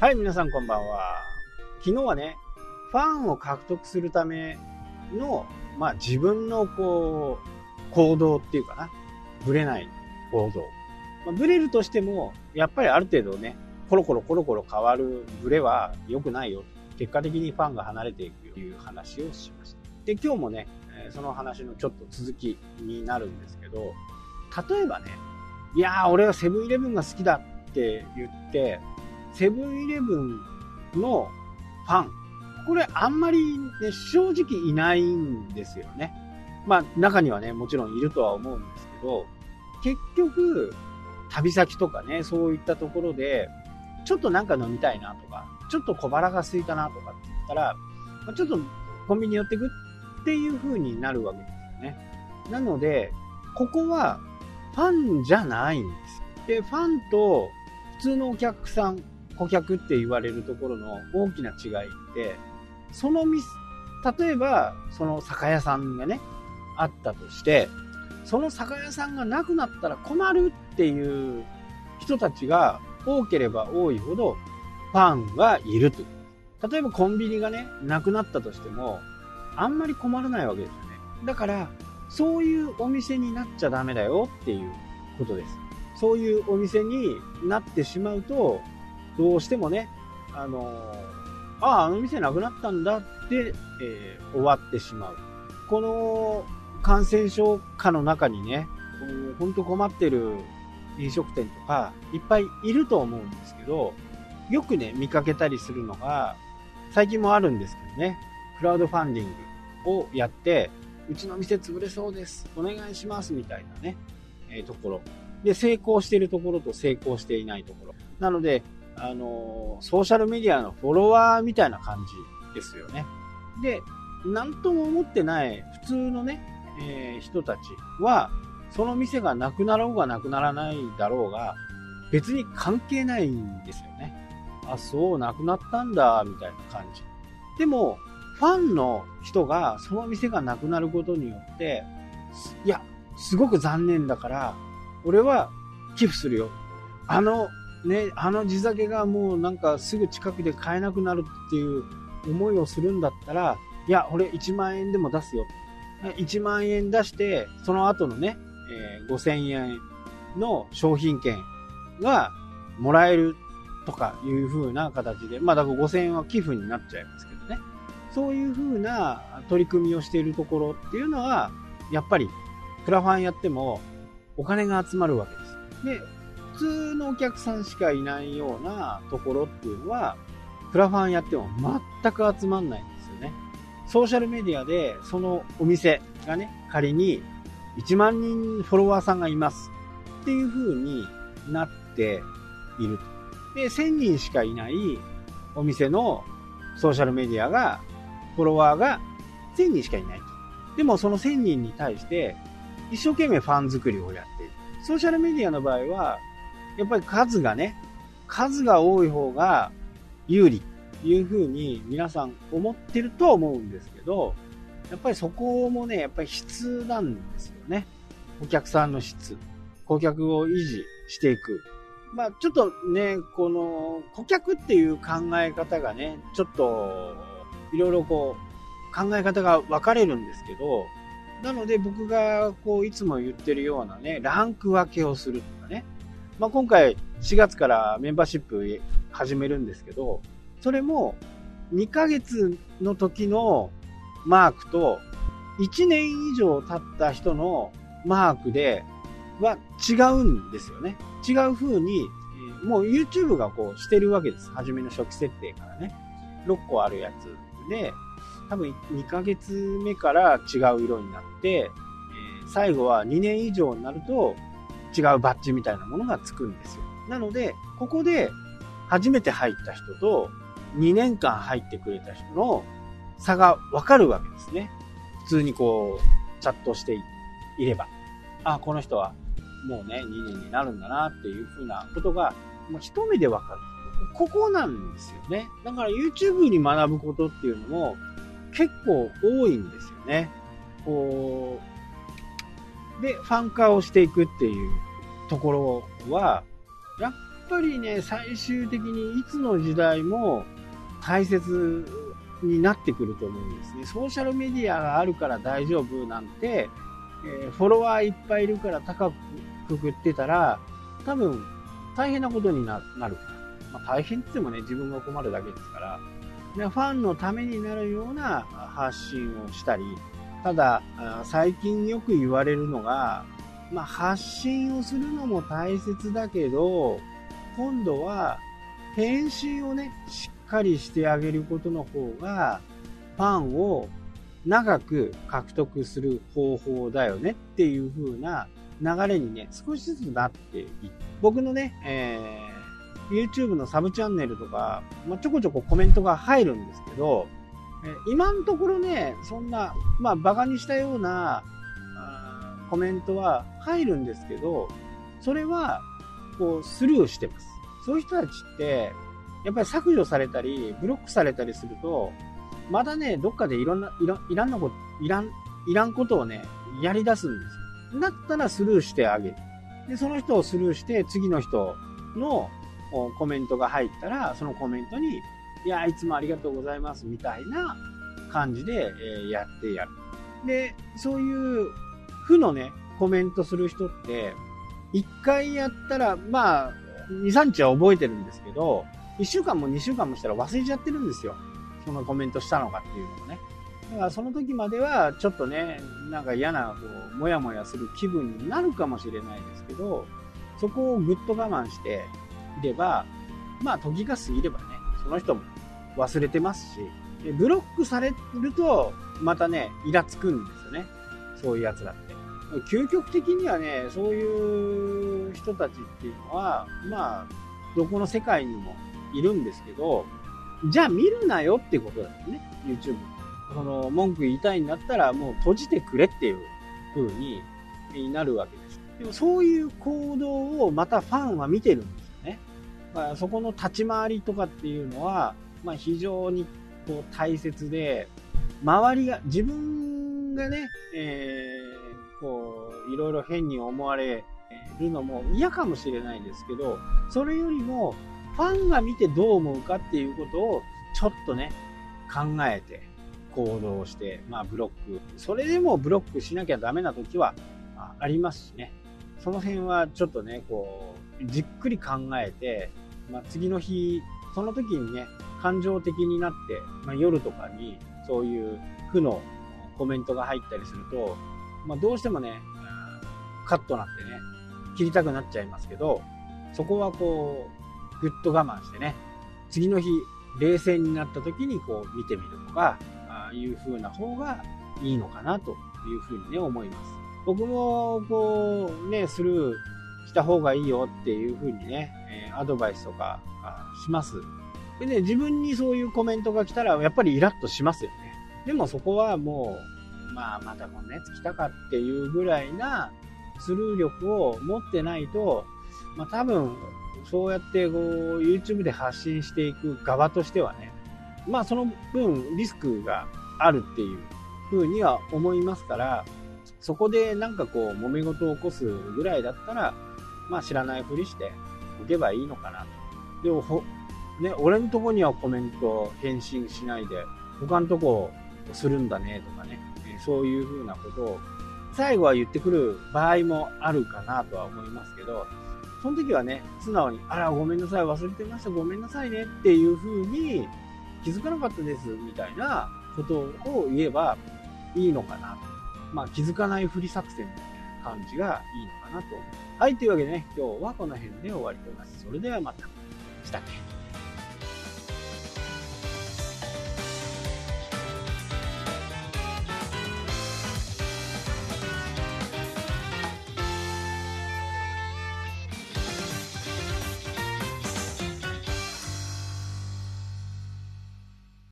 はい、皆さんこんばんは。昨日はね、ファンを獲得するための、まあ自分のこう、行動っていうかな、ぶれない行動。まあ、ブレるとしても、やっぱりある程度ね、コロコロコロコロ変わるブレは良くないよ。結果的にファンが離れていくよという話をしました。で、今日もね、その話のちょっと続きになるんですけど、例えばね、いやー、俺はセブンイレブンが好きだって言って、セブンイレブンのファン、これあんまり、ね、正直いないんですよね。まあ中にはね、もちろんいるとは思うんですけど、結局、旅先とかね、そういったところで、ちょっとなんか飲みたいなとか、ちょっと小腹が空いたなとかって言ったら、ちょっとコンビニ寄ってくっていう風になるわけですよね。なので、ここはファンじゃないんですで、ファンと普通のお客さん、顧客って言われるところの大きな違いって、その店、例えば、その酒屋さんがね、あったとして、その酒屋さんがなくなったら困るっていう人たちが多ければ多いほどファンはいると。例えばコンビニがね、なくなったとしても、あんまり困らないわけですよね。だから、そういうお店になっちゃダメだよっていうことです。そういうお店になってしまうと、どうしてもね、あのああ、あの店なくなったんだって、えー、終わってしまう。この感染症下の中にね、本当困ってる飲食店とかいっぱいいると思うんですけど、よくね、見かけたりするのが、最近もあるんですけどね、クラウドファンディングをやって、うちの店潰れそうです。お願いします。みたいなね、えー、ところ。で、成功してるところと成功していないところ。なので、あの、ソーシャルメディアのフォロワーみたいな感じですよね。で、なんとも思ってない普通のね、えー、人たちは、その店がなくなろうがなくならないだろうが、別に関係ないんですよね。あ、そう、なくなったんだ、みたいな感じ。でも、ファンの人がその店がなくなることによって、いや、すごく残念だから、俺は寄付するよ。あの、ね、あの地酒がもうなんかすぐ近くで買えなくなるっていう思いをするんだったら、いや、俺1万円でも出すよ。1万円出して、その後のね、えー、5000円の商品券がもらえるとかいう風な形で、まあだから5000円は寄付になっちゃいますけどね。そういう風な取り組みをしているところっていうのは、やっぱりクラファンやってもお金が集まるわけです。で、通のお客さんしかいないようなところっていうのは、クラファンやっても全く集まんないんですよね。ソーシャルメディアでそのお店がね、仮に1万人フォロワーさんがいますっていう風になっていると。で、1000人しかいないお店のソーシャルメディアがフォロワーが1000人しかいないと。でもその1000人に対して一生懸命ファン作りをやっている。ソーシャルメディアの場合は、やっぱり数がね、数が多い方が有利というふうに皆さん思ってると思うんですけど、やっぱりそこもね、やっぱり質なんですよね。お客さんの質。顧客を維持していく。まあちょっとね、この顧客っていう考え方がね、ちょっといろいろこう、考え方が分かれるんですけど、なので僕がこういつも言ってるようなね、ランク分けをするとかね。まあ、今回4月からメンバーシップ始めるんですけど、それも2ヶ月の時のマークと1年以上経った人のマークでは違うんですよね。違う風に、もう YouTube がこうしてるわけです。初めの初期設定からね。6個あるやつで、多分2ヶ月目から違う色になって、最後は2年以上になると違うバッジみたいなものがつくんですよ。なので、ここで初めて入った人と2年間入ってくれた人の差がわかるわけですね。普通にこう、チャットしていれば。あ、この人はもうね、2年になるんだなっていうふうなことが、まあ、一目でわかる。ここなんですよね。だから YouTube に学ぶことっていうのも結構多いんですよね。こう、で、ファン化をしていくっていうところは、やっぱりね、最終的にいつの時代も大切になってくると思うんですね。ソーシャルメディアがあるから大丈夫なんて、えー、フォロワーいっぱいいるから高くくってたら、多分大変なことになる。まあ、大変って言ってもね、自分が困るだけですから、ファンのためになるような発信をしたり、ただ、最近よく言われるのが、まあ、発信をするのも大切だけど、今度は返信をね、しっかりしてあげることの方が、ファンを長く獲得する方法だよねっていう風な流れにね、少しずつなってい僕のね、えー、YouTube のサブチャンネルとか、まあ、ちょこちょこコメントが入るんですけど、今のところね、そんな、まあ、馬鹿にしたようなコメントは入るんですけど、それは、こう、スルーしてます。そういう人たちって、やっぱり削除されたり、ブロックされたりすると、またね、どっかでいろんな、いろいらんのこと、いらん、いらんことをね、やり出すんですよ。だったらスルーしてあげる。で、その人をスルーして、次の人のコメントが入ったら、そのコメントに、いや、いつもありがとうございます、みたいな感じで、えやってやる。で、そういう負のね、コメントする人って、一回やったら、まあ、2、3日は覚えてるんですけど、1週間も2週間もしたら忘れちゃってるんですよ。そのコメントしたのかっていうのをね。だからその時まではちょっとね、なんか嫌な、こう、もやもやする気分になるかもしれないですけど、そこをぐっと我慢していれば、まあ時が過ぎれば、その人も忘れてますし、ブロックされると、またね、イラつくんですよね。そういう奴らって。究極的にはね、そういう人たちっていうのは、まあ、どこの世界にもいるんですけど、じゃあ見るなよってことだよね、YouTube。その、文句言いたいんだったらもう閉じてくれっていう風になるわけです。でもそういう行動をまたファンは見てるんです。まあ、そこの立ち回りとかっていうのは、まあ、非常にこう大切で、周りが、自分がね、えー、こう、いろいろ変に思われるのも嫌かもしれないですけど、それよりも、ファンが見てどう思うかっていうことを、ちょっとね、考えて行動して、まあブロック。それでもブロックしなきゃダメな時はありますしね。その辺はちょっとね、こう、じっくり考えて、まあ、次の日、その時にね、感情的になって、まあ、夜とかにそういう負のコメントが入ったりすると、まあ、どうしてもね、カットなってね、切りたくなっちゃいますけど、そこはこう、ぐっと我慢してね、次の日、冷静になった時にこう見てみるとか、あいう風な方がいいのかなというふうにね、思います。僕もこう、ね、スルーした方がいいよっていう風にね、えアドバイスとかします。でね、自分にそういうコメントが来たら、やっぱりイラッとしますよね。でもそこはもう、まあ、またこんなやつ来たかっていうぐらいなスルー力を持ってないと、まあ多分、そうやってこう、YouTube で発信していく側としてはね、まあその分リスクがあるっていう風には思いますから、そこでなんかこう、揉め事を起こすぐらいだったら、まあ知らないふりしておけばいいのかなと。でもほ、ね、俺のとこにはコメント返信しないで、他のとこをするんだねとかね、そういうふうなことを最後は言ってくる場合もあるかなとは思いますけど、その時はね、素直に、あら、ごめんなさい、忘れてました、ごめんなさいねっていうふうに気づかなかったです、みたいなことを言えばいいのかなと。まあ、気づかないふり作戦みたいな感じがいいのかなと。はい、というわけでね、今日はこの辺で終わりとなります。それではまた。したっけ？